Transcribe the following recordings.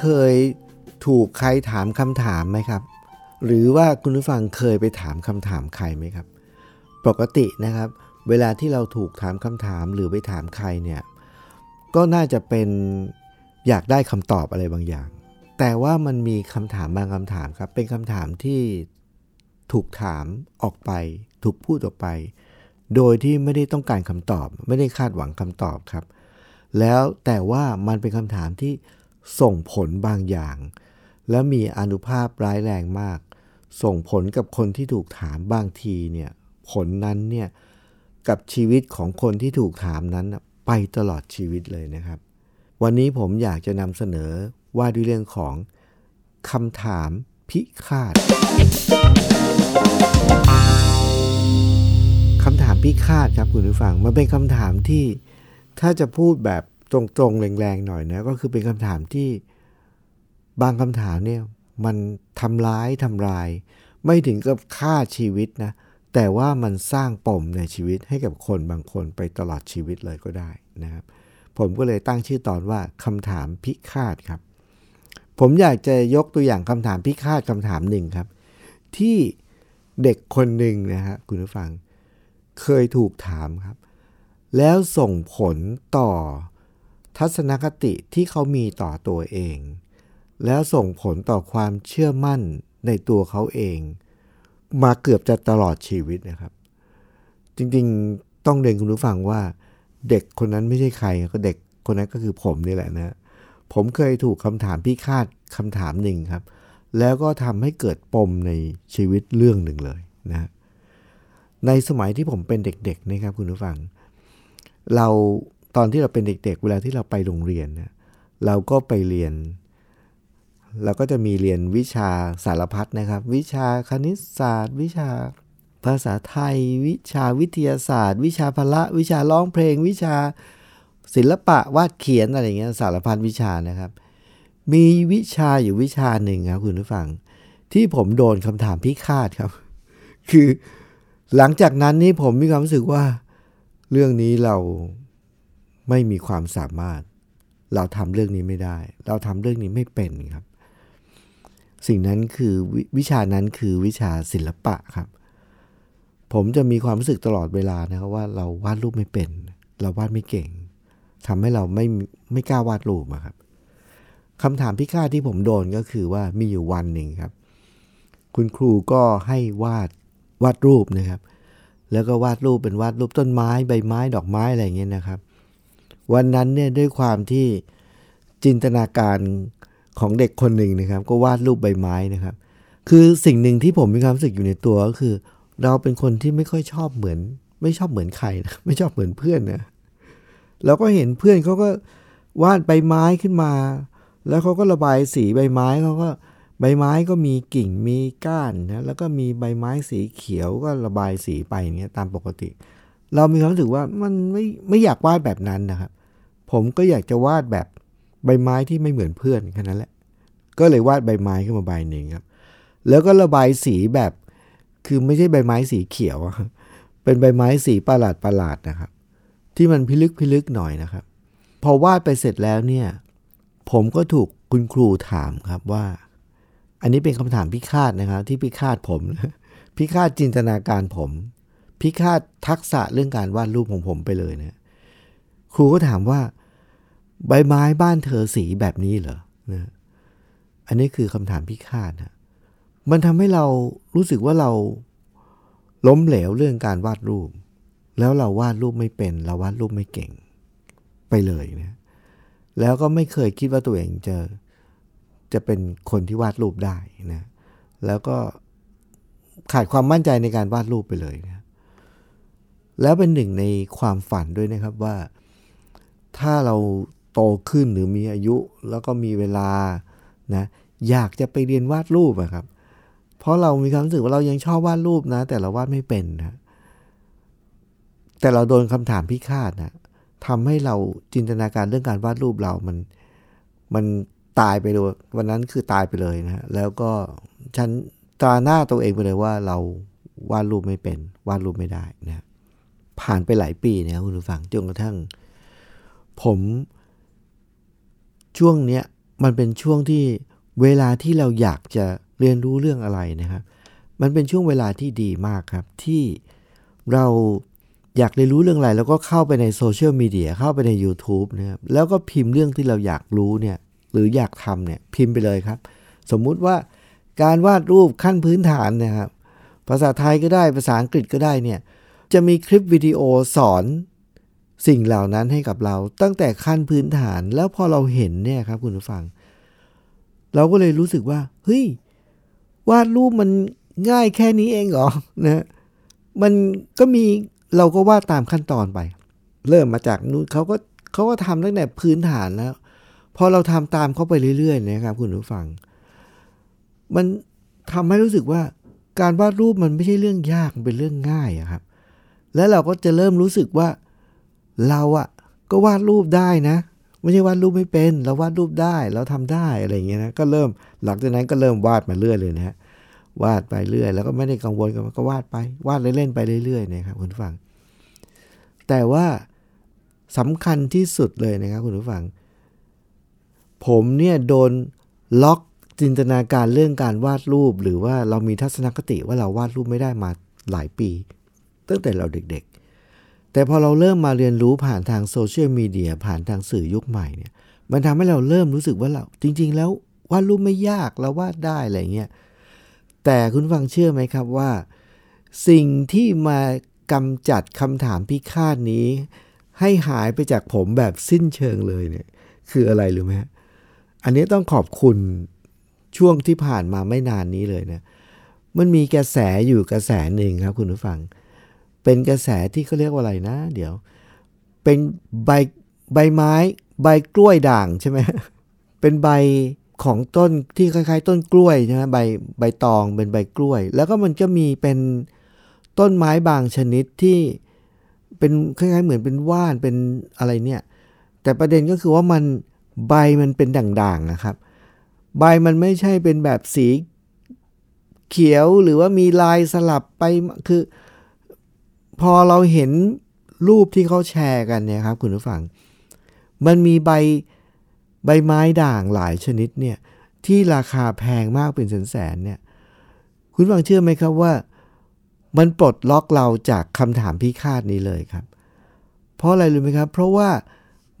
เคยถูกใครถามคำถามไหมครับ หรือว่าคุณผู้ฟังเคยไปถามคำถามใครไหมครับ ปกตินะครับ เวลาที่เราถูกถามคำถามหรือไปถามใครเนี่ยก็น่าจะเป็นอยากได้คำตอบอะไรบางอย่าง แต่ว่ามันมีคำถามบางคำถามครับ เป็นคำถามที่ถูกถามออกไป ถูกพูดออกไป โดยที่ไม่ได้ต้องการคำตอบ ไม่ได้คาดหวังคำตอบครับ แล้วแต่ว่ามันเป็นคำถามที่ ส่งผลบางอย่าง และมีอนุภาพร้ายแรงมาก ส่งผลกับคนที่ถูกถามบางทีเนี่ยผลนั้นเนี่ยกับชีวิตของคนที่ถูกถามนั้นไปตลอดชีวิตเลยนะครับ วันนี้ผมอยากจะนำเสนอว่าด้วยเรื่องของคำถามพิฆาตคำถามพิฆาตครับคุณผู้ฟัง มันเป็นคำถามที่ถ้าจะพูดแบบ ตรงๆแรงๆหน่อยนะก็คือเป็นคำถามที่บางคำถามเนี่ยมันทำร้ายทำลาย ไม่ถึงกับฆ่าชีวิตนะแต่ว่ามันสร้างปมในชีวิตให้กับคนบางคนไปตลอดชีวิตเลยก็ได้นะครับ ผมก็เลยตั้งชื่อตอนว่าคำถามพิฆาตครับ ผมอยากจะยกตัวอย่างคำถามพิฆาตคำถามหนึ่งครับ ที่เด็กคนหนึ่งนะฮะคุณผู้ฟัง เคยถูกถามครับ แล้วส่งผลต่อ ทัศนคติที่เขามีต่อตัวเอง แล้วส่งผลต่อความเชื่อมั่นในตัวเขาเอง มาเกือบจะตลอดชีวิตนะครับ จริงๆต้องเรียนคุณผู้ฟังว่า เด็กคนนั้นไม่ใช่ใครก็เด็กคนนั้นก็คือผมนี่แหละนะ ผมเคยถูกคำถามพิฆาตคำถามหนึ่งครับ แล้วก็ทำให้เกิดปมในชีวิตเรื่องหนึ่งเลยนะในสมัยที่ผมเป็นเด็กๆนะครับคุณผู้ฟัง เรา ตอนที่เราเป็นเด็กๆ เวลาที่เราไปโรงเรียนเนี่ยเราก็ไปเรียน เราก็จะมีเรียนวิชาสารพัดนะครับ วิชาคณิตศาสตร์ วิชาภาษาไทย วิชาวิทยาศาสตร์ วิชาพละวิชาร้องเพลง วิชาศิลปะวาดเขียนอะไรเงี้ยสารพัดวิชานะครับ มีวิชาอยู่วิชาหนึ่งครับคุณผู้ฟัง ที่ผมโดนคำถามพิฆาตครับ คือหลังจากนั้นนี่ผมมีความรู้สึกว่า เรื่องนี้เรา ไม่มีความสามารถ เราทำเรื่องนี้ไม่ได้ เราทำเรื่องนี้ไม่เป็นครับ สิ่งนั้นคือววิชานั้นคือวิชาศิลปะครับ ผมจะมีความรู้สึกตลอดเวลานะครับว่าเราวาดรูปไม่เป็น เราวาดไม่เก่งทำให้เราไม่ไม่กล้าวาดรูปครับคำถามพิฆาตที่ผมโดนก็คือว่ามีอยู่วันหนึ่งครับ คุณครูก็ให้วาดวาดรูปนะครับ แล้วก็วาดรูปเป็นวาดรูปต้นไม้ใบไม้ดอกไม้อะไรเงี้ยนะครับ วันนั้นเนี่ยด้วยความที่จินตนาการของเด็กคนหนึ่งนะครับ ก็วาดรูปใบไม้นะครับ คือสิ่งหนึ่งที่ผมมีความรู้สึกอยู่ในตัวก็คือ เราเป็นคนที่ไม่ค่อยชอบเหมือน ไม่ชอบเหมือนใครนะไม่ชอบเหมือนเพื่อนนะเราก็เห็นเพื่อนเขาก็วาดใบไม้ขึ้นมา แล้วเขาก็ระบายสีใบไม้เขาก็ใบไม้ก็มีกิ่งมีก้านนะแล้วก็มีใบไม้สีเขียวก็ระบายสีไปอย่างเงี้ยตามปกติ เรามีความรู้สึกว่ามันไม่ไม่อยากวาดแบบนั้นนะครับ ผมก็อยากจะวาดแบบใบไม้ที่ไม่เหมือนเพื่อนแค่นั้นแหละ ก็เลยวาดใบไม้ขึ้นมาใบหนึ่งครับ แล้วก็ระบายสีแบบ คือไม่ใช่ใบไม้สีเขียวอะเป็นใบไม้สีประหลาดประหลาดนะครับ ที่มันพิลึกพิลึกหน่อยนะครับ พอวาดไปเสร็จแล้วเนี่ย ผมก็ถูกคุณครูถามครับว่า อันนี้เป็นคำถามพิฆาตนะครับ ที่พิฆาตผมนะพิฆาตจินตนาการผม พิฆาตทักษะเรื่องการวาดรูปของผมไปเลยเนะครูก็ถามว่า ใบไม้บ้านเธอสีแบบนี้เหรอนะอันนี้คือคำถามพิฆาตนะมันทำให้เรารู้สึกว่าเราล้มเหลวเรื่องการวาดรูป แล้วเราวาดรูปไม่เป็น เราวาดรูปไม่เก่ง ไปเลยนะแล้วก็ไม่เคยคิดว่าตัวเองจะจะเป็นคนที่วาดรูปได้นะแล้วก็ขาดความมั่นใจในการวาดรูปไปเลยนะแล้วเป็นหนึ่งในความฝันด้วยนะครับว่า ถ้าเรา โตขึ้นหรือมีอายุแล้วก็มีเวลานะอยากจะไปเรียนวาดรูปอะครับ เพราะเรามีความรู้สึกว่าเรายังชอบวาดรูปนะ แต่เราวาดไม่เป็นนะแต่เราโดนคำถามพิฆาตนะทำให้เราจินตนาการเรื่องการวาดรูปเรามันมันตายไปเลยวันนั้นคือตายไปเลยนะแล้วก็ฉันตาหน้าตัวเองไปเลยว่าเราวาดรูปไม่เป็น วาดรูปไม่ได้นะผ่านไปหลายปีนะคุณผู้ฟังจนกระทั่ง ผม ช่วงเนี้ยมันเป็นช่วงที่เวลาที่เราอยากจะเรียนรู้เรื่องอะไรนะครับ มันเป็นช่วงเวลาที่ดีมากครับ ที่เราอยากเรียนรู้เรื่องอะไรแล้วก็เข้าไปในโซเชียลมีเดียเข้าไปใน YouTube นะครับแล้วก็พิมพ์เรื่องที่เราอยากรู้เนี่ยหรืออยากทำเนี่ยพิมพ์ไปเลยครับ สมมุติว่าการวาดรูปขั้นพื้นฐานนะครับภาษาไทยก็ได้ภาษาอังกฤษก็ได้เนี่ยจะมีคลิปวิดีโอสอน สิ่งเหล่านั้นให้กับเราตั้งแต่ขั้นพื้นฐานแล้วพอเราเห็นเนี่ยครับคุณผู้ฟัง เราก็เลยรู้สึกว่าเฮ้ยวาดรูปมันง่ายแค่นี้เองเหรอนะมันก็มีเราก็วาดตามขั้นตอนไป เริ่มมาจากนู้นเขาก็เขาก็ทำตั้งแต่พื้นฐานแล้วพอเราทำตามเขาไปเรื่อยๆนะครับ คุณผู้ฟัง มันทำให้รู้สึกว่าการวาดรูปมันไม่ใช่เรื่องยากเป็นเรื่องง่ายอะครับ แล้วเราก็จะเริ่มรู้สึกว่า เราอะก็วาดรูปได้นะ ไม่ใช่วาดรูปไม่เป็น เราวาดรูปได้ เราทำได้อะไรอย่างเงี้ยนะ ก็เริ่มหลังจากนั้นก็เริ่มวาดมาเรื่อยเลยนะฮะ วาดไปเรื่อย แล้วก็ไม่ได้กังวลกับมันก็วาดไป วาดเล่นๆไปเรื่อยๆนะครับคุณผู้ฟัง แต่ว่าสำคัญที่สุดเลยนะครับคุณผู้ฟัง ผมเนี่ยโดนล็อกจินตนาการเรื่องการวาดรูป หรือว่าเรามีทัศนคติว่าเราวาดรูปไม่ได้มาหลายปี ตั้งแต่เราเด็ก แต่พอเราเริ่มมาเรียนรู้ผ่านทางโซเชียลมีเดียผ่านทางสื่อยุคใหม่เนี่ยมันทำให้เราเริ่มรู้สึกว่าเรา จริง ๆ แล้ววาดรูปไม่ยากเราวาดได้อะไรเงี้ยแต่คุณฟังเชื่อไหมครับว่า สิ่งที่มากำจัดคำถามพิฆาตนี้ ให้หายไปจากผมแบบสิ้นเชิงเลยเนี่ยคืออะไรหรือไหมอันนี้ต้องขอบคุณช่วงที่ผ่านมาไม่นานนี้เลยนะมันมีกระแสอยู่กระแสหนึ่งครับคุณผู้ฟัง เป็นกระแสที่เขาเรียกว่าอะไรนะ เดี๋ยว เป็นใบใบไม้ ใบกล้วยด่างใช่ไหมเป็นใบของต้นที่คล้ายๆ ต้นกล้วยใช่ไหมใบใบตองเป็นใบกล้วย แล้วก็มันก็มีเป็นต้นไม้บางชนิดที่เป็นคล้ายๆเหมือนเป็นว่านเป็นอะไรเนี่ย แต่ประเด็นก็คือว่ามันใบมันเป็นด่างๆนะครับ ใบมันไม่ใช่เป็นแบบสีเขียวหรือว่ามีลายสลับไปคือ พอเราเห็นรูปที่เขาแชร์กันเนี่ยครับ คุณผู้ฟัง มันมีใบใบไม้ด่างหลายชนิดเนี่ยที่ราคาแพงมากเป็นแสนๆเนี่ย คุณฟังเชื่อไหมครับว่า มันปลดล็อกเราจากคำถามพิฆาตนี้เลยครับ เพราะอะไรรู้ไหมครับ เพราะว่า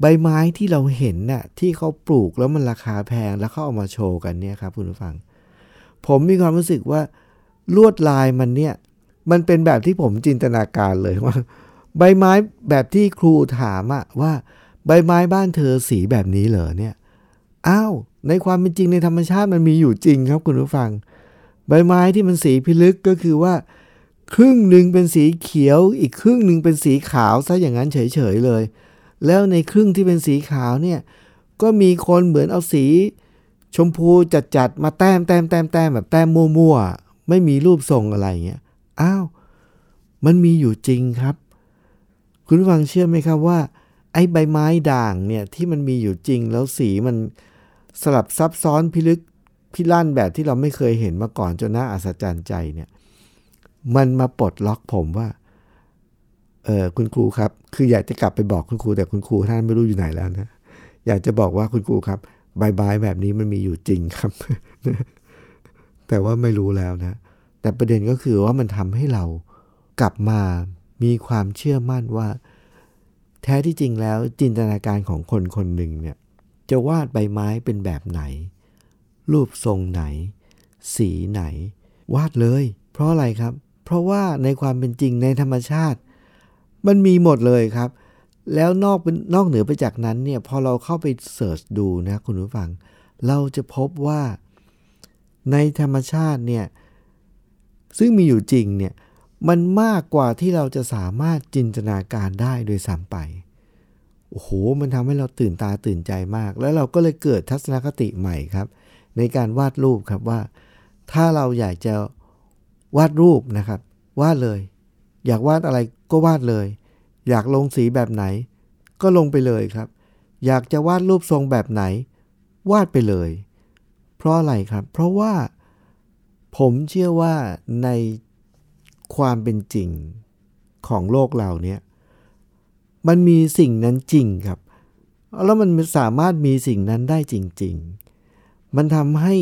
ใบไม้ที่เราเห็นน่ะที่เขาปลูกแล้วมันราคาแพงแล้วเขาเอามาโชว์กันเนี่ยครับคุณผู้ฟัง ผมมีความรู้สึกว่าลวดลายมันเนี่ย มันเป็นแบบที่ผมจินตนาการเลยว่า ใบไม้แบบที่ครูถามอะว่า ใบไม้บ้านเธอสีแบบนี้เหรอเนี่ยอ้าวในความเป็นจริงในธรรมชาติมันมีอยู่จริงครับคุณผู้ฟัง ใบไม้ที่มันสีพิลึกก็คือว่า ครึ่งหนึ่งเป็นสีเขียว อีกครึ่งหนึ่งเป็นสีขาวซะอย่างนั้นเฉยๆเลย แล้วในครึ่งที่เป็นสีขาวเนี่ยก็มีคนเหมือนเอาสี ชมพูจัดๆมาแต้มแต้มแต้มแต้มแบบแต้มมั่วๆไม่มีรูปทรงอะไรเงี้ย อ้าว มันมีอยู่จริงครับ คุณผู้ฟังเชื่อไหมครับว่า ไอ้ใบไม้ด่างเนี่ยที่มันมีอยู่จริงแล้วสีมันสลับซับซ้อนพิลึกพิลั่นแบบที่เราไม่เคยเห็นมาก่อนจนน่าอัศจรรย์ใจเนี่ย มันมาปลดล็อกผมว่า เออคุณครูครับ คืออยากจะกลับไปบอกคุณครูแต่คุณครูท่านไม่รู้อยู่ไหนแล้วนะ อยากจะบอกว่าคุณครูครับใบไม้แบบนี้มันมีอยู่จริงครับ แต่ว่าไม่รู้แล้วนะ แต่ประเด็นก็คือว่ามันทำให้เรากลับมามีความเชื่อมั่นว่า แท้ที่จริงแล้วจินตนาการของคนคนหนึ่งเนี่ยจะวาดใบไม้เป็นแบบไหน รูปทรงไหน สีไหน วาดเลย เพราะอะไรครับ เพราะว่าในความเป็นจริงในธรรมชาติ มันมีหมดเลยครับ แล้วนอกเป็นนอกเหนือไปจากนั้นเนี่ยพอเราเข้าไปเสิร์ชดูนะคุณผู้ฟัง เราจะพบว่าในธรรมชาติเนี่ย ซึ่งมีอยู่จริงเนี่ยมันมากกว่าที่เราจะสามารถจินตนาการได้โดยซ้ำไป โอ้โห มันทำให้เราตื่นตาตื่นใจมาก แล้วเราก็เลยเกิดทัศนคติใหม่ครับ ในการวาดรูปครับว่า ถ้าเราอยากจะวาดรูปนะครับ วาดเลย อยากวาดอะไรก็วาดเลย อยากลงสีแบบไหน ก็ลงไปเลยครับ อยากจะวาดรูปทรงแบบไหน วาดไปเลย เพราะอะไรครับ เพราะว่า ผมเชื่อว่าในความเป็นจริงของโลกเราเนี่ย มันมีสิ่งนั้นจริงครับ แล้วมันสามารถมีสิ่งนั้นได้จริง ๆ มันทำให้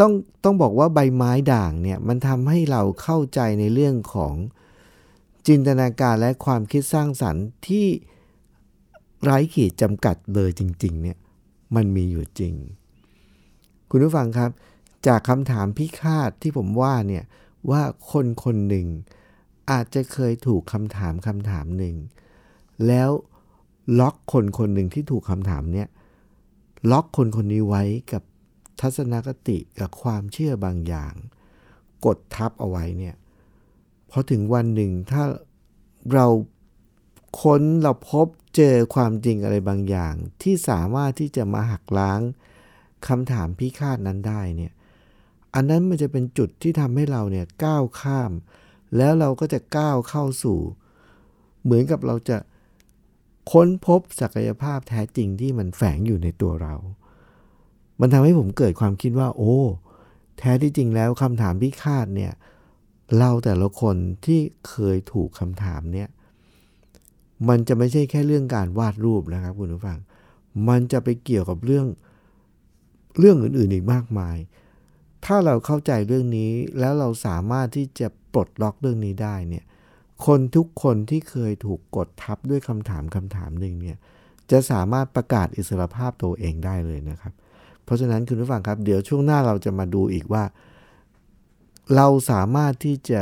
ต้องต้องบอกว่าใบไม้ด่างเนี่ย มันทำให้เราเข้าใจในเรื่องของจินตนาการและความคิดสร้างสรรค์ที่ไร้ขีดจำกัดเลยจริง ๆ เนี่ย มันมีอยู่จริง คุณผู้ฟังครับ จากคำถามพิฆาตที่ผมว่าเนี่ยว่าคนคนหนึ่ง อาจจะเคยถูกคำถามคำถามหนึ่ง แล้วล็อกคนคนหนึ่งที่ถูกคำถามเนี่ยล็อกคนคนนี้ไว้กับทัศนคติกับความเชื่อบางอย่าง กดทับเอาไว้เนี่ยพอถึงวันหนึ่งถ้าเราค้นเราพบเจอความจริงอะไรบางอย่าง ที่สามารถที่จะมาหักล้างคำถามพิฆาตนั้นได้เนี่ย อันนั้นมันจะเป็นจุดที่ทำให้เราเนี่ยก้าวข้าม แล้วเราก็จะก้าวเข้าสู่ เหมือนกับเราจะค้นพบศักยภาพแท้จริงที่มันแฝงอยู่ในตัวเรา มันทำให้ผมเกิดความคิดว่า โอ้ แท้ที่จริงแล้วคำถามพิฆาตเนี่ย เราแต่ละคนที่เคยถูกคำถามเนี่ย มันจะไม่ใช่แค่เรื่องการวาดรูปนะครับคุณผู้ฟัง มันจะไปเกี่ยวกับเรื่องเรื่องอื่นๆอีกมากมาย ถ้าเราเข้าใจเรื่องนี้แล้วเราสามารถที่จะปลดล็อกเรื่องนี้ได้เนี่ยคนทุกคนที่เคยถูกกดทับด้วยคำถามคำถามหนึ่งเนี่ยจะสามารถประกาศอิสรภาพตัวเองได้เลยนะครับ เพราะฉะนั้นคุณผู้ฟังครับ เดี๋ยวช่วงหน้าเราจะมาดูอีกว่า เราสามารถที่จะ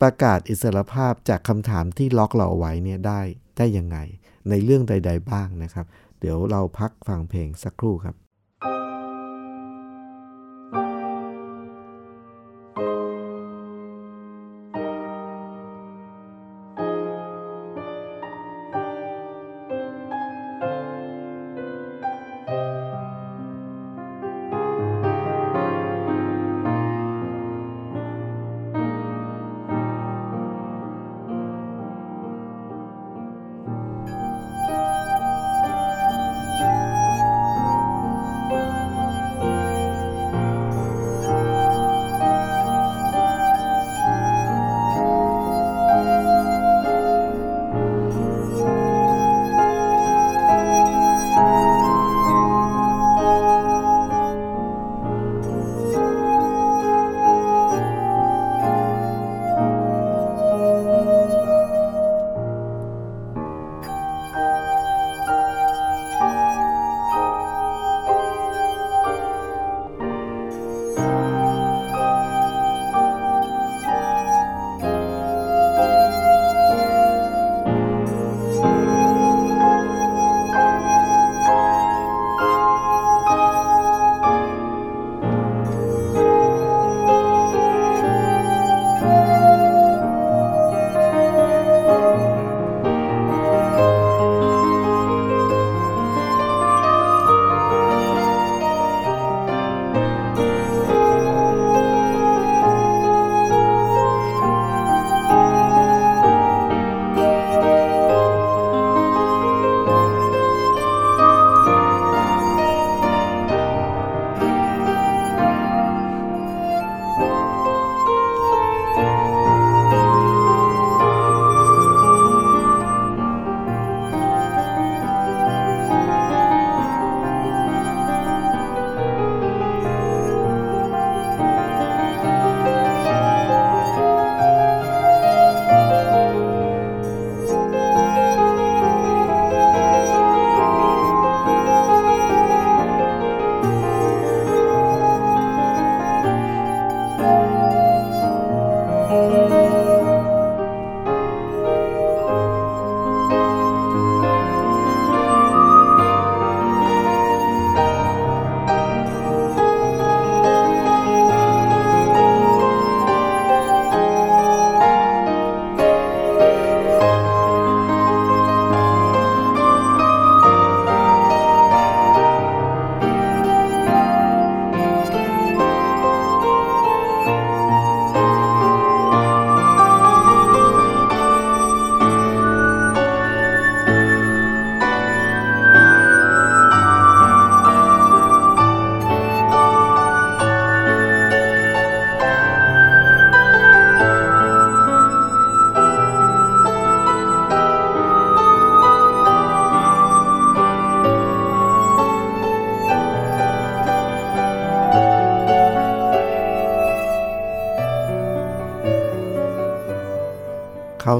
ประกาศอิสรภาพจากคำถามที่ล็อกเราไว้เนี่ยได้ได้ยังไง ในเรื่องใด ๆ บ้างนะครับ เดี๋ยวเราพักฟังเพลงสักครู่ครับ「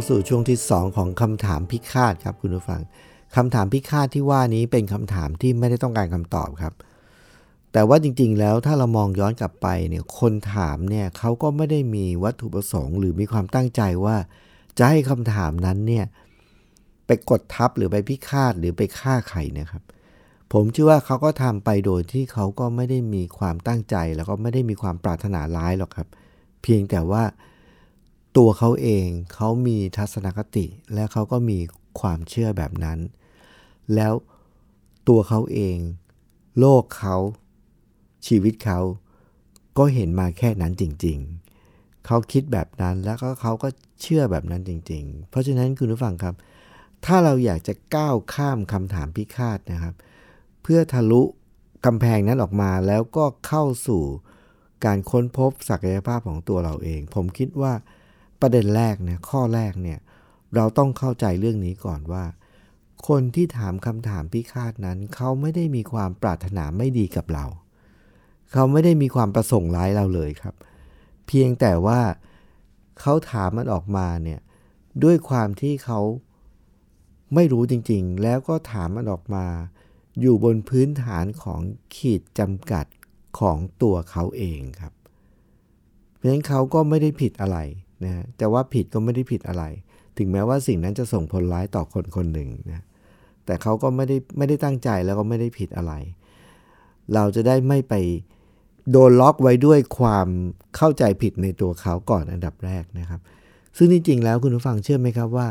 สู่ช่วงที่ 2 ของคำถามพิฆาตครับคุณผู้ฟังคำถามพิฆาตที่ว่านี้เป็นคำถามที่ไม่ได้ต้องการคำตอบครับ แต่ว่าจริงๆ แล้วถ้าเรามองย้อนกลับไปเนี่ยคนถามเนี่ยเขาก็ไม่ได้มีวัตถุประสงค์ หรือมีความตั้งใจว่า จะให้คำถามนั้นเนี่ยไปกดทับหรือไปพิฆาตหรือไปฆ่าใครนะครับ ผมเชื่อว่าเขาก็ทำไปโดยที่เขาก็ไม่ได้มีความตั้งใจ แล้วก็ไม่ได้มีความปรารถนาร้ายหรอกครับ เพียงแต่ว่า ตัวเขาเองเขามีทัศนคติ และเขาก็มีความเชื่อแบบนั้น แล้วตัวเขาเอง โลกเขาชีวิตเขา ก็เห็นมาแค่นั้นจริง ๆ เขาคิดแบบนั้นแล้วก็เขาก็เชื่อแบบนั้นจริง ๆ เพราะฉะนั้นคุณผู้ฟังครับ ถ้าเราอยากจะก้าวข้ามคำถามพิฆาตนะครับ เพื่อทะลุกำแพงนั้นออกมาแล้วก็เข้าสู่การค้นพบศักยภาพของตัวเราเอง ผมคิดว่า ประเด็นแรกเนี่ยข้อแรกเนี่ยเราต้องเข้าใจเรื่องนี้ก่อนว่า คนที่ถามคำถามพิฆาตนั้น เขาไม่ได้มีความปรารถนาไม่ดีกับเรา เขาไม่ได้มีความประสงค์ร้ายเราเลยครับ เพียงแต่ว่าเขาถามมันออกมาเนี่ยด้วยความที่เขาไม่รู้จริงๆ แล้วก็ถามมันออกมา อยู่บนพื้นฐานของขีดจำกัดของตัวเขาเองครับ เพราะฉะนั้นเขาก็ไม่ได้ผิดอะไร นะแต่ว่าผิดก็ไม่ได้ผิดอะไร ถึงแม้ว่าสิ่งนั้นจะส่งผลร้ายต่อคนคนหนึ่งนะแต่เขาก็ไม่ได้ไม่ได้ตั้งใจแล้วก็ไม่ได้ผิดอะไร เราจะได้ไม่ไปโดนล็อกไว้ด้วยความเข้าใจผิดในตัวเขาก่อนอันดับแรกนะครับ ซึ่งจริงๆแล้วคุณผู้ฟังเชื่อไหมครับว่า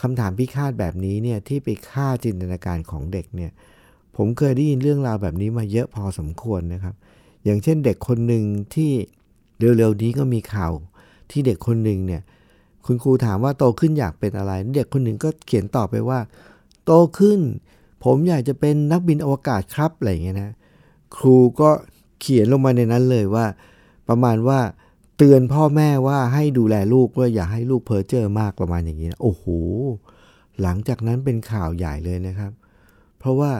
คำถามพิฆาตแบบนี้เนี่ยที่ไปฆ่าจินตนาการของเด็กเนี่ยผมเคยได้ยินเรื่องราวแบบนี้มาเยอะพอสมควรนะครับ อย่างเช่นเด็กคนหนึ่งที่เร็วๆนี้ก็มีข่าว ที่เด็กคนหนึ่งเนี่ย คุณครูถามว่าโตขึ้นอยากเป็นอะไร เด็กคนหนึ่งก็เขียนตอบไปว่า โตขึ้น ผมอยากจะเป็นนักบินอวกาศครับอะไรอย่างเงี้ยนะครูก็เขียนลงมาในนั้นเลยว่า ประมาณว่าเตือนพ่อแม่ว่าให้ดูแลลูกว่าอย่าให้ลูกเพ้อเจ้อมากประมาณอย่างนี้นะโอ้โหหลังจากนั้นเป็นข่าวใหญ่เลยนะครับ เพราะว่า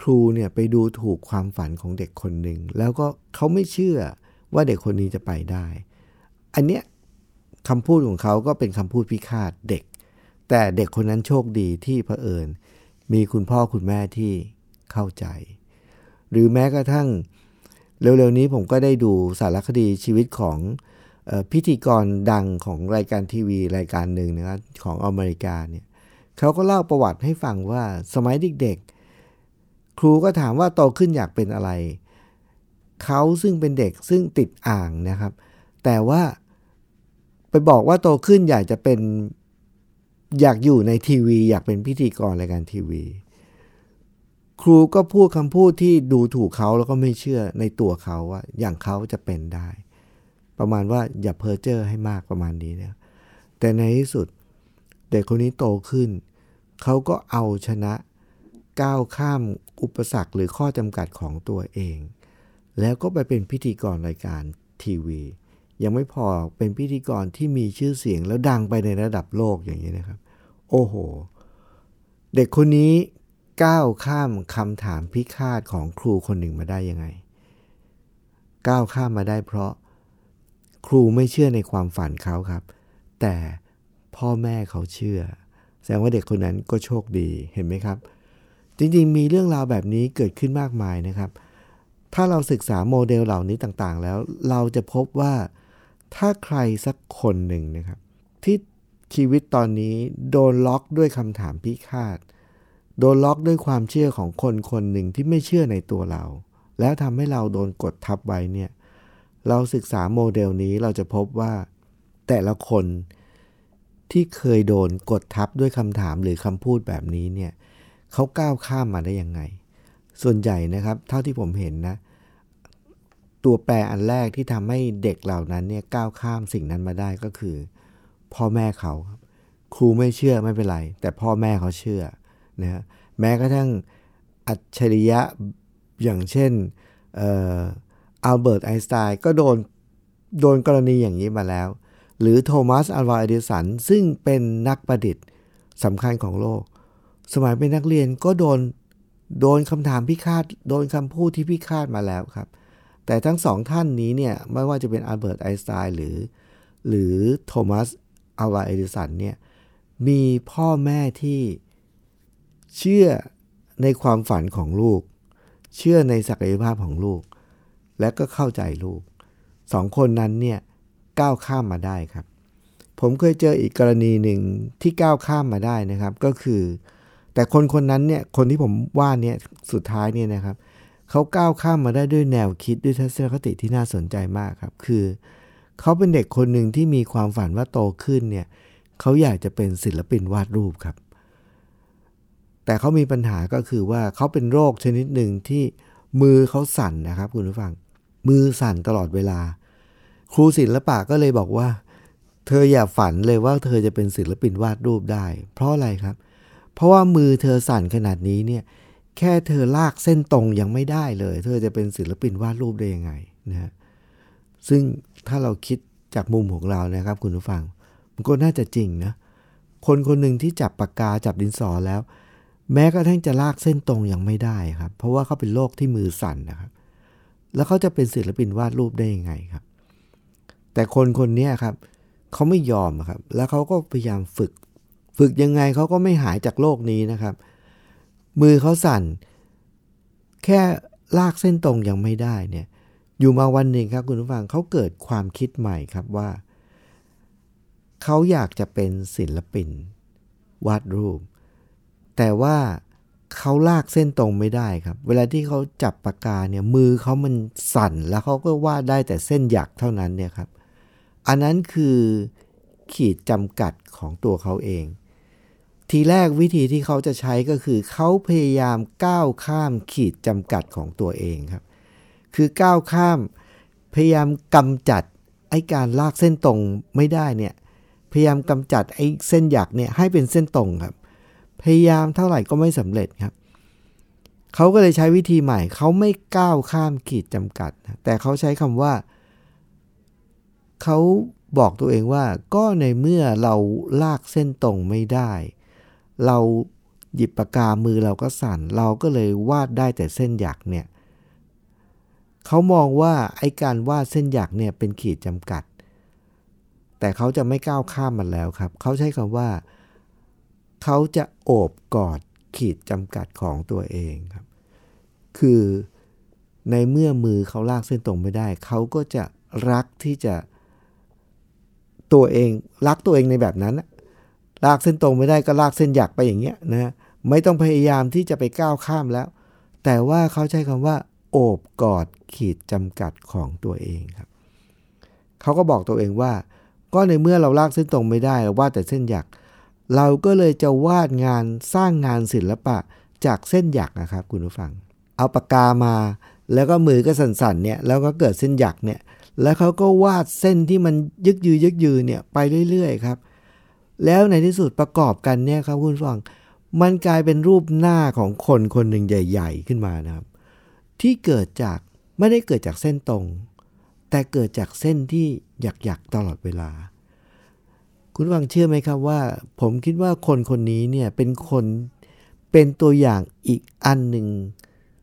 ครูเนี่ยไปดูถูกความฝันของเด็กคนหนึ่ง แล้วก็เขาไม่เชื่อว่าเด็กคนนี้จะไปได้ อันเนี้ยคำพูดของเขาก็เป็นคำพูดพิฆาตเด็ก แต่เด็กคนนั้นโชคดีที่เผอิญ มีคุณพ่อคุณแม่ที่เข้าใจ หรือแม้กระทั่งเร็วๆนี้ผมก็ได้ดูสารคดีชีวิตของออพิธีกรดังของรายการทีวีรายการหนึ่งนะครับของอเมริกาเนี่ยเขาก็เล่าประวัติให้ฟังว่าสมัยเด็กๆ ครูก็ถามว่าโตขึ้นอยากเป็นอะไร เขาซึ่งเป็นเด็กซึ่งติดอ่างนะครับ แต่ว่า ไปบอกว่าโตขึ้นอยากจะเป็นอยากอยู่ในทีวี อยากเป็นพิธีกรรายการทีวี ครูก็พูดคำพูดที่ดูถูกเขาแล้วก็ไม่เชื่อในตัวเขาว่า อย่างเขาจะเป็นได้ ประมาณว่าอย่าเพ้อเจ้อให้มากประมาณนี้เนี่ยแต่ในที่สุดเด็กคนนี้โตขึ้น เขาก็เอาชนะก้าวข้ามอุปสรรคหรือข้อจำกัดของตัวเอง แล้วก็ไปเป็นพิธีกรรายการทีวี ยังไม่พอเป็นพิธีกรที่มีชื่อเสียงแล้วดังไปในระดับโลกอย่างนี้นะครับ โอ้โห เด็กคนนี้ก้าวข้ามคำถามพิฆาตของครูคนหนึ่งมาได้ยังไง ก้าวข้ามมาได้เพราะครูไม่เชื่อในความฝันเขาครับ แต่พ่อแม่เขาเชื่อ แสดงว่าเด็กคนนั้นก็โชคดีเห็นไหมครับ จริงๆ มีเรื่องราวแบบนี้เกิดขึ้นมากมายนะครับ ถ้าเราศึกษาโมเดลเหล่านี้ต่างๆ แล้วเราจะพบว่า ถ้าใครสักคนหนึ่งนะครับ ที่ชีวิตตอนนี้โดนล็อกด้วยคำถามพิฆาต โดนล็อกด้วยความเชื่อของคนคนหนึ่งที่ไม่เชื่อในตัวเรา แล้วทำให้เราโดนกดทับไว้เนี่ย เราศึกษาโมเดลนี้เราจะพบว่า แต่ละคนที่เคยโดนกดทับด้วยคำถามหรือคำพูดแบบนี้เนี่ยเขาก้าวข้ามมาได้ยังไง ส่วนใหญ่นะครับ เท่าที่ผมเห็นนะ ตัวแปรอันแรกที่ทำให้เด็กเหล่านั้นเนี่ยก้าวข้ามสิ่งนั้นมาได้ก็คือ พ่อแม่เขาครูไม่เชื่อไม่เป็นไร แต่พ่อแม่เขาเชื่อนะแม้กระทั่งอัจฉริยะอย่างเช่นอัลเบิร์ตไอน์สไตน์ก็โดนโดนกรณีอย่างนี้มาแล้ว หรือโทมัสอัลวาเอดิสันซึ่งเป็นนักประดิษฐ์สำคัญของโลก สมัยเป็นนักเรียนก็โดนโดนคำถามพิฆาต โดนคำพูดที่พิฆาตมาแล้วครับ แต่ทั้งสองท่านนี้เนี่ยไม่ว่าจะเป็นอัลเบิร์ตไอน์สไตน์หรือ หรือโทมัสอัลวาเอดิสันเนี่ยมีพ่อแม่ที่เชื่อในความฝันของลูก เชื่อในศักยภาพของลูก และก็เข้าใจลูกสองคนนั้นเนี่ยก้าวข้ามมาได้ครับ ผมเคยเจออีกกรณีหนึ่งที่ก้าวข้ามมาได้นะครับก็คือ แต่คนคนนั้นเนี่ยคนที่ผมว่าเนี่ยสุดท้ายเนี่ยนะครับ เขาก้าวข้ามมาได้ด้วยแนวคิดด้วยทัศนคติที่น่าสนใจมากครับ คือ เขาเป็นเด็กคนหนึ่งที่มีความฝันว่าโตขึ้นเนี่ยเขาอยากจะเป็นศิลปินวาดรูปครับ แต่เขามีปัญหาก็คือว่าเขาเป็นโรคชนิดหนึ่งที่มือเขาสั่นนะครับคุณผู้ฟัง มือสั่นตลอดเวลา ครูศิลปะก็เลยบอกว่า เธออย่าฝันเลยว่าเธอจะเป็นศิลปินวาดรูปได้ เพราะอะไรครับ เพราะว่ามือเธอสั่นขนาดนี้เนี่ย แค่เธอลากเส้นตรงยังไม่ได้เลย เธอจะเป็นศิลปินวาดรูปได้ยังไงนะฮะซึ่งถ้าเราคิดจากมุมของเรานะครับ คุณผู้ฟัง มันก็น่าจะจริงนะคนคนหนึ่งที่จับปากกาจับดินสอแล้ว แม้กระทั่งจะลากเส้นตรงยังไม่ได้ครับ เพราะว่าเขาเป็นโรคที่มือสั่นนะครับ แล้วเขาจะเป็นศิลปินวาดรูปได้ยังไงครับ แต่คนคนนี้ครับเขาไม่ยอมครับ แล้วเขาก็พยายามฝึก ฝึกยังไงเขาก็ไม่หายจากโรคนี้นะครับ มือเขาสั่น แค่ลากเส้นตรงยังไม่ได้เนี่ย อยู่มาวันหนึ่งครับคุณผู้ฟังเขาเกิดความคิดใหม่ครับว่า เขาอยากจะเป็นศิลปิน วาดรูป แต่ว่าเขาลากเส้นตรงไม่ได้ครับ เวลาที่เขาจับปากกาเนี่ยมือเขามันสั่นแล้วเขาก็วาดได้แต่เส้นหยักเท่านั้นเนี่ยครับ อันนั้นคือขีดจำกัดของตัวเขาเอง ทีแรกวิธีที่เขาจะใช้ก็คือเขาพยายามก้าวข้ามขีดจำกัดของตัวเองครับ คือก้าวข้ามพยายามกำจัดไอ้การลากเส้นตรงไม่ได้เนี่ยพยายามกำจัดไอ้เส้นหยักเนี่ยให้เป็นเส้นตรงครับ พยายามเท่าไหร่ก็ไม่สำเร็จครับเขาก็เลยใช้วิธีใหม่เขาไม่ก้าวข้ามขีดจำกัด แต่เขาใช้คำว่าเขาบอกตัวเองว่าก็ในเมื่อเราลากเส้นตรงไม่ได้ เราหยิบปากกามือเราก็สั่น เราก็เลยวาดได้แต่เส้นหยักเนี่ยเขามองว่าไอ้การวาดเส้นหยักเนี่ยเป็นขีดจำกัด แต่เขาจะไม่ก้าวข้ามมันแล้วครับ เขาใช้คำว่า เขาจะโอบกอดขีดจำกัดของตัวเองครับ คือในเมื่อมือเขาลากเส้นตรงไม่ได้ เขาก็จะรักที่จะตัวเองรักตัวเองในแบบนั้น ลากเส้นตรงไม่ได้ก็ลากเส้นหยักไปอย่างเงี้ยนะไม่ต้องพยายามที่จะไปก้าวข้ามแล้ว แต่ว่าเขาใช้คำว่า โอบกอดขีดจำกัดของตัวเองครับเขาก็บอกตัวเองว่า ก็ในเมื่อเราลากเส้นตรงไม่ได้เราวาดแต่เส้นหยัก เราก็เลยจะวาดงานสร้างงานศิลปะจากเส้นหยักนะครับ คุณผู้ฟัง เอาปากกามา แล้วก็มือก็สั่นๆเนี่ยแล้วก็เกิดเส้นหยักเนี่ยแล้วเขาก็วาดเส้นที่มันยึกยือยึกยือเนี่ยไปเรื่อยๆครับ แล้วในที่สุดประกอบกันเนี่ยครับคุณฟัง มันกลายเป็นรูปหน้าของคนคนหนึ่งใหญ่ ๆ ขึ้นมานะครับ ที่เกิดจากไม่ได้เกิดจากเส้นตรง แต่เกิดจากเส้นที่หยักๆตลอดเวลา คุณฟังเชื่อไหมครับว่า ผมคิดว่าคนคนนี้เนี่ยเป็นคนเป็นตัวอย่างอีกอันหนึ่ง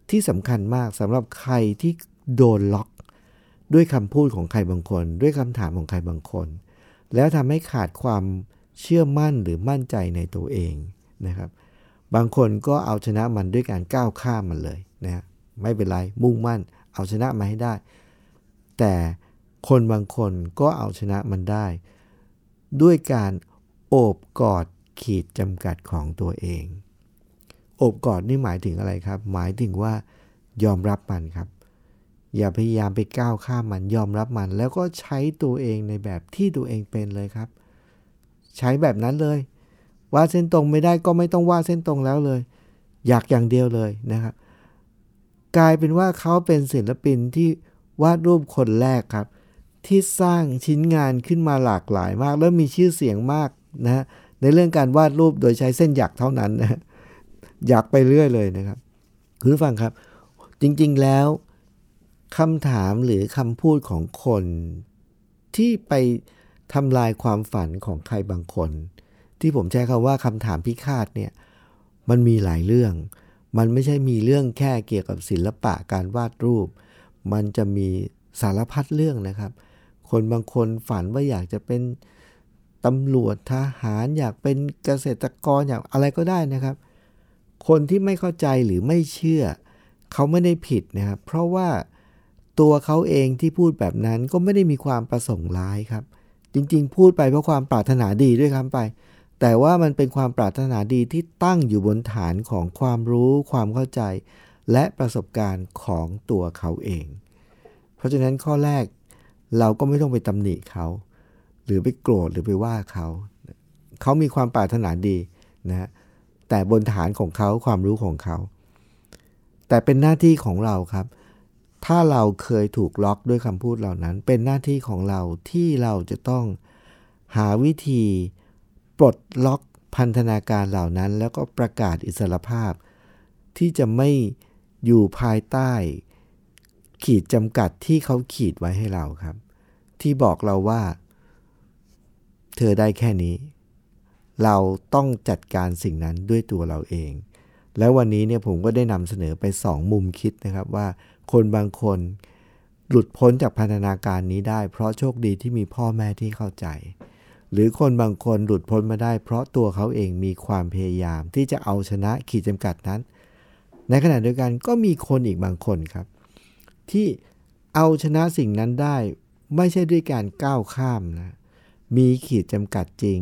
ที่สำคัญมากสำหรับใครที่โดนล็อก ด้วยคำพูดของใครบางคน ด้วยคำถามของใครบางคน แล้วทำให้ขาดความ เชื่อมั่นหรือมั่นใจในตัวเองนะครับ บางคนก็เอาชนะมันด้วยการก้าวข้ามมันเลยนะไม่เป็นไรมุ่งมั่น เอาชนะมาให้ได้ แต่คนบางคนก็เอาชนะมันได้ ด้วยการโอบกอดขีดจำกัดของตัวเอง โอบกอดนี่หมายถึงอะไรครับ หมายถึงว่ายอมรับมันครับ อย่าพยายามไปก้าวข้ามมันยอมรับมัน แล้วก็ใช้ตัวเองในแบบที่ตัวเองเป็นเลยครับ ใช้แบบนั้นเลย วาดเส้นตรงไม่ได้ก็ไม่ต้องวาดเส้นตรงแล้วเลย อยากอย่างเดียวเลยนะครับกลายเป็นว่าเขาเป็นศิลปินที่วาดรูปคนแรกครับ ที่สร้างชิ้นงานขึ้นมาหลากหลายมาก แล้วมีชื่อเสียงมากนะในเรื่องการวาดรูปโดยใช้เส้นหยักเท่านั้นนะอยากไปเรื่อยเลยนะครับคุณผู้ฟังครับ จริงๆแล้วคำถามหรือคำพูดของคนที่ไป ทำลายความฝันของใครบางคน ที่ผมใช้คำว่าคำถามพิฆาตเนี่ยมันมีหลายเรื่อง มันไม่ใช่มีเรื่องแค่เกี่ยวกับศิลปะการวาดรูป มันจะมีสารพัดเรื่องนะครับ คนบางคนฝันว่าอยากจะเป็นตำรวจทหารอยากเป็นเกษตรกรอยากอะไรก็ได้นะครับ คนที่ไม่เข้าใจหรือไม่เชื่อ เขาไม่ได้ผิดนะครับ เพราะว่าตัวเขาเองที่พูดแบบนั้นก็ไม่ได้มีความประสงค์ร้ายครับ จริงๆ พูดไปเพราะความปรารถนาดีด้วยครับไป แต่ว่ามันเป็นความปรารถนาดีที่ตั้งอยู่บนฐานของความรู้ ความเข้าใจ และประสบการณ์ของตัวเขาเอง เพราะฉะนั้นข้อแรกเราก็ไม่ต้องไปตำหนิเขา หรือไปโกรธหรือไปว่าเขา เขามีความปรารถนาดีนะแต่บนฐานของเขาความรู้ของเขา แต่เป็นหน้าที่ของเราครับ ถ้าเราเคยถูกล็อกด้วยคำพูดเหล่านั้น เป็นหน้าที่ของเราที่เราจะต้องหาวิธีปลดล็อกพันธนาการเหล่านั้น แล้วก็ประกาศอิสรภาพ ที่จะไม่อยู่ภายใต้ ขีดจำกัดที่เขาขีดไว้ให้เราครับ ที่บอกเราว่า เธอได้แค่นี้ เราต้องจัดการสิ่งนั้นด้วยตัวเราเอง แล้ววันนี้เนี่ยผมก็ได้นำเสนอไป 2 มุมคิดนะครับว่าคนบางคนหลุดพ้นจากพันธนาการนี้ได้ เพราะโชคดีที่มีพ่อแม่ที่เข้าใจ หรือคนบางคนหลุดพ้นมาได้ เพราะตัวเขาเองมีความพยายามที่จะเอาชนะขีดจำกัดนั้น ในขณะเดียวกันก็มีคนอีกบางคนครับ ที่เอาชนะสิ่งนั้นได้ไม่ใช่ด้วยการก้าวข้ามนะ มีขีดจำกัดจริง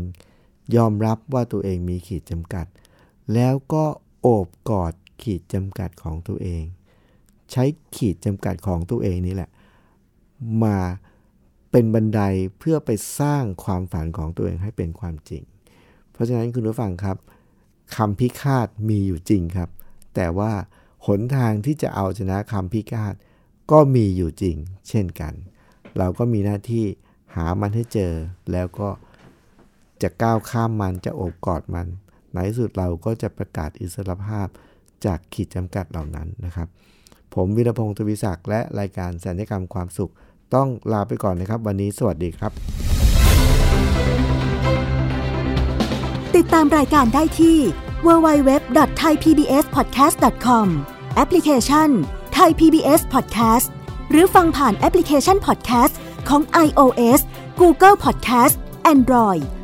ยอมรับว่าตัวเองมีขีดจำกัด แล้วก็ โอบกอดขีดจำกัดของตัวเอง ใช้ขีดจำกัดของตัวเองนี่แหละ มาเป็นบันไดเพื่อไปสร้างความฝันของตัวเองให้เป็นความจริง เพราะฉะนั้นคุณผู้ฟังครับคำพิฆาตมีอยู่จริงครับ แต่ว่าหนทางที่จะเอาชนะคำพิฆาตก็มีอยู่จริง เช่นกัน เราก็มีหน้าที่หามันให้เจอแล้วก็จะก้าวข้ามมันจะโอบกอดมัน ในที่สุดเราก็จะประกาศอิสรภาพจากขีดจำกัดเหล่านั้นนะครับ ผมวิรพงศ์ทวิศักดิ์และรายการสัญญกรรมความสุข ต้องลาไปก่อนนะครับ วันนี้สวัสดีครับ ติดตามรายการได้ที่ www.thaipbspodcast.com แอปพลิเคชัน Thai PBS Podcast หรือฟังผ่านแอปพลิเคชัน Podcast ของ iOS Google Podcast Android